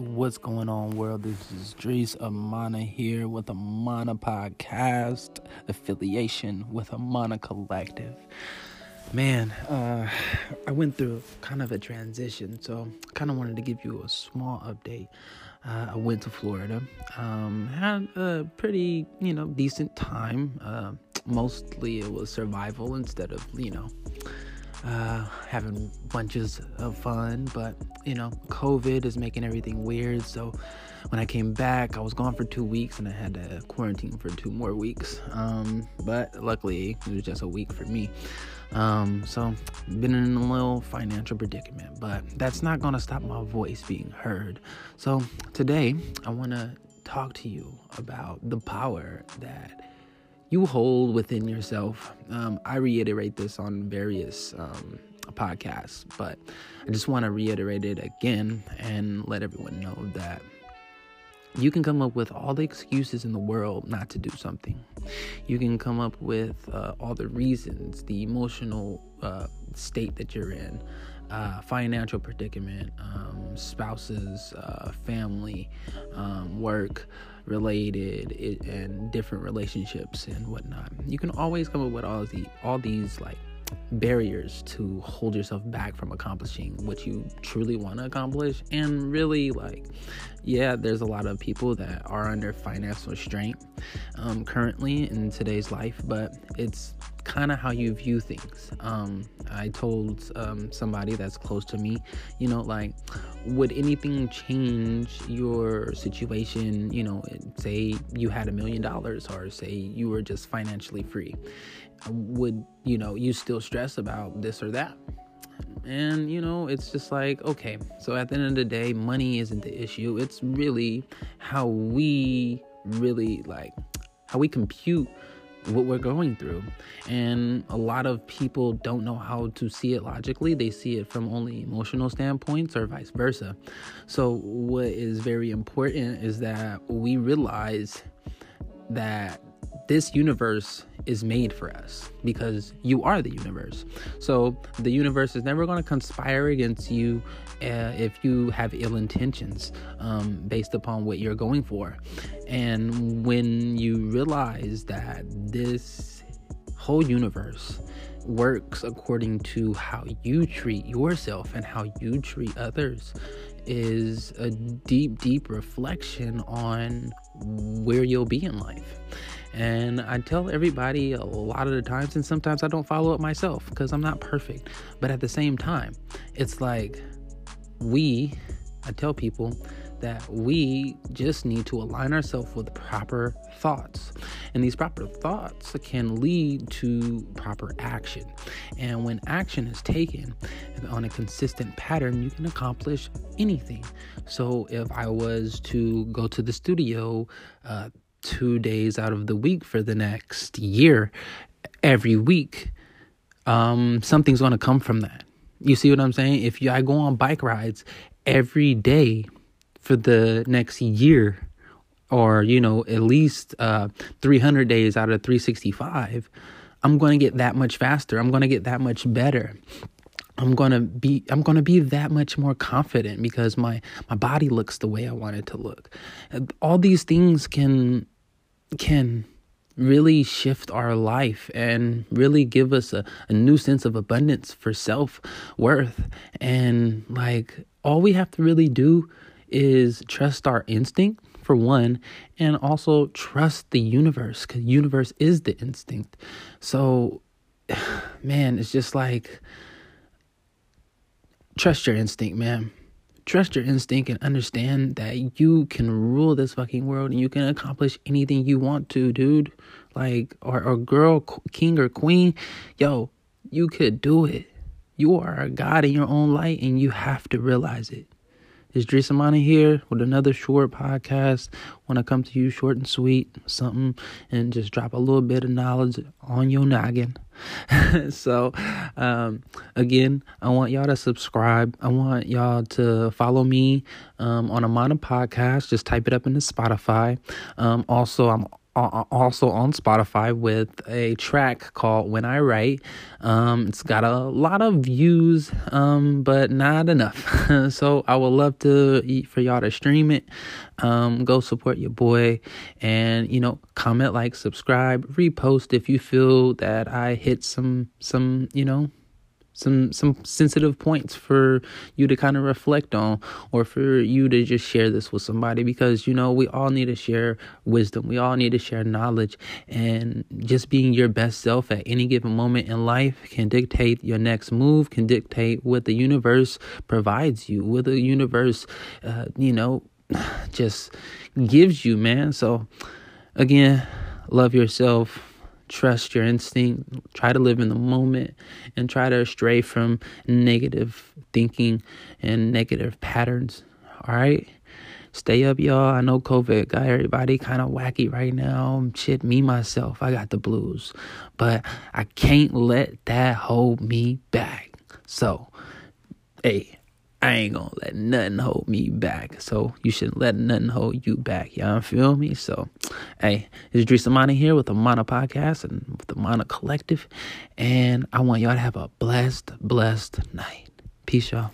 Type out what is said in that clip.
What's going on, world? This is Drees Amana here with Amana Podcast, affiliation with Amana Collective. Man, uh, I went through kind of a transition, so kind of wanted to give you a small update. Uh, I went to Florida, um, had a pretty, you know, decent time. Uh, mostly it was survival instead of, you know, uh, having bunches of fun, but you know, COVID is making everything weird. So when I came back, I was gone for two weeks and I had to quarantine for two more weeks. Um, but luckily, it was just a week for me. Um, so been in a little financial predicament, but that's not gonna stop my voice being heard. So today, I want to talk to you about the power that you hold within yourself. Um, I reiterate this on various um, podcasts, but I just want to reiterate it again and let everyone know that you can come up with all the excuses in the world not to do something. You can come up with uh, all the reasons, the emotional uh, state that you're in, uh, financial predicament, um, spouses, uh, family, um, work related, it, and different relationships and whatnot. You can always come up with all the all these like barriers to hold yourself back from accomplishing what you truly want to accomplish and really like yeah there's a lot of people that are under financial strain um, currently in today's life but it's kind of how you view things. Um, I told um, somebody that's close to me, you know, like, would anything change your situation? You know, say you had a million dollars, or say you were just financially free. Would, you know, you still stress about this or that? And, you know, it's just like, okay, so at the end of the day, money isn't the issue. It's really how we really like, how we compute what we're going through. And a lot of people don't know how to see it logically. They see it from only emotional standpoints or vice versa. So, what is very important is that we realize that this universe is made for us because you are the universe. So the universe is never going to conspire against you uh, if you have ill intentions um, based upon what you're going for. And when you realize that this whole universe works according to how you treat yourself and how you treat others is a deep, deep reflection on where you'll be in life. And I tell everybody a lot of the times, and sometimes I don't follow up myself because I'm not perfect. But at the same time, it's like we, I tell people that we just need to align ourselves with proper thoughts. And these proper thoughts can lead to proper action. And when action is taken on a consistent pattern, you can accomplish anything. So if I was to go to the studio, uh, two days out of the week for the next year, every week, um, something's going to come from that. You see what I'm saying? If you, I go on bike rides every day for the next year, or you know, at least uh, 300 days out of 365, I'm going to get that much faster. I'm going to get that much better. I'm gonna be I'm gonna be that much more confident because my my body looks the way I want it to look. All these things can can really shift our life and really give us a, a new sense of abundance for self worth. And like all we have to really do is trust our instinct for one and also trust the universe because universe is the instinct so man it's just like trust your instinct man trust your instinct and understand that you can rule this fucking world and you can accomplish anything you want to, dude. Like, or, or girl, king or queen, yo, you could do it. You are a god in your own light and you have to realize it. It's Drees Amana here with another short podcast. Want to come to you short and sweet, something, and just drop a little bit of knowledge on your noggin. so, um, again, I want y'all to subscribe. I want y'all to follow me um, on Amana Podcast. Just type it up into Spotify. Um, also, I'm also on Spotify with a track called When I Write. Um, it's got a lot of views, um, but not enough. so I would love to eat for y'all to stream it. Um, go support your boy and you know comment, like, subscribe, repost if you feel that I hit some some you know some some sensitive points for you to kind of reflect on or for you to just share this with somebody because you know we all need to share wisdom. We all need to share knowledge and just being your best self at any given moment in life can dictate your next move can dictate what the universe provides you what the universe uh, you know just gives you man. So again love yourself trust your instinct, try to live in the moment, and try to stray from negative thinking and negative patterns. All right? Stay up, y'all. I know COVID got everybody kind of wacky right now. Shit, me myself, I got the blues. But I can't let that hold me back. So, hey, I ain't gonna let nothing hold me back. So you shouldn't let nothing hold you back. Y'all feel me? So, hey, it's Idris Amani here with the Mana Podcast and with the Mana Collective. And I want y'all to have a blessed, blessed night. Peace, y'all.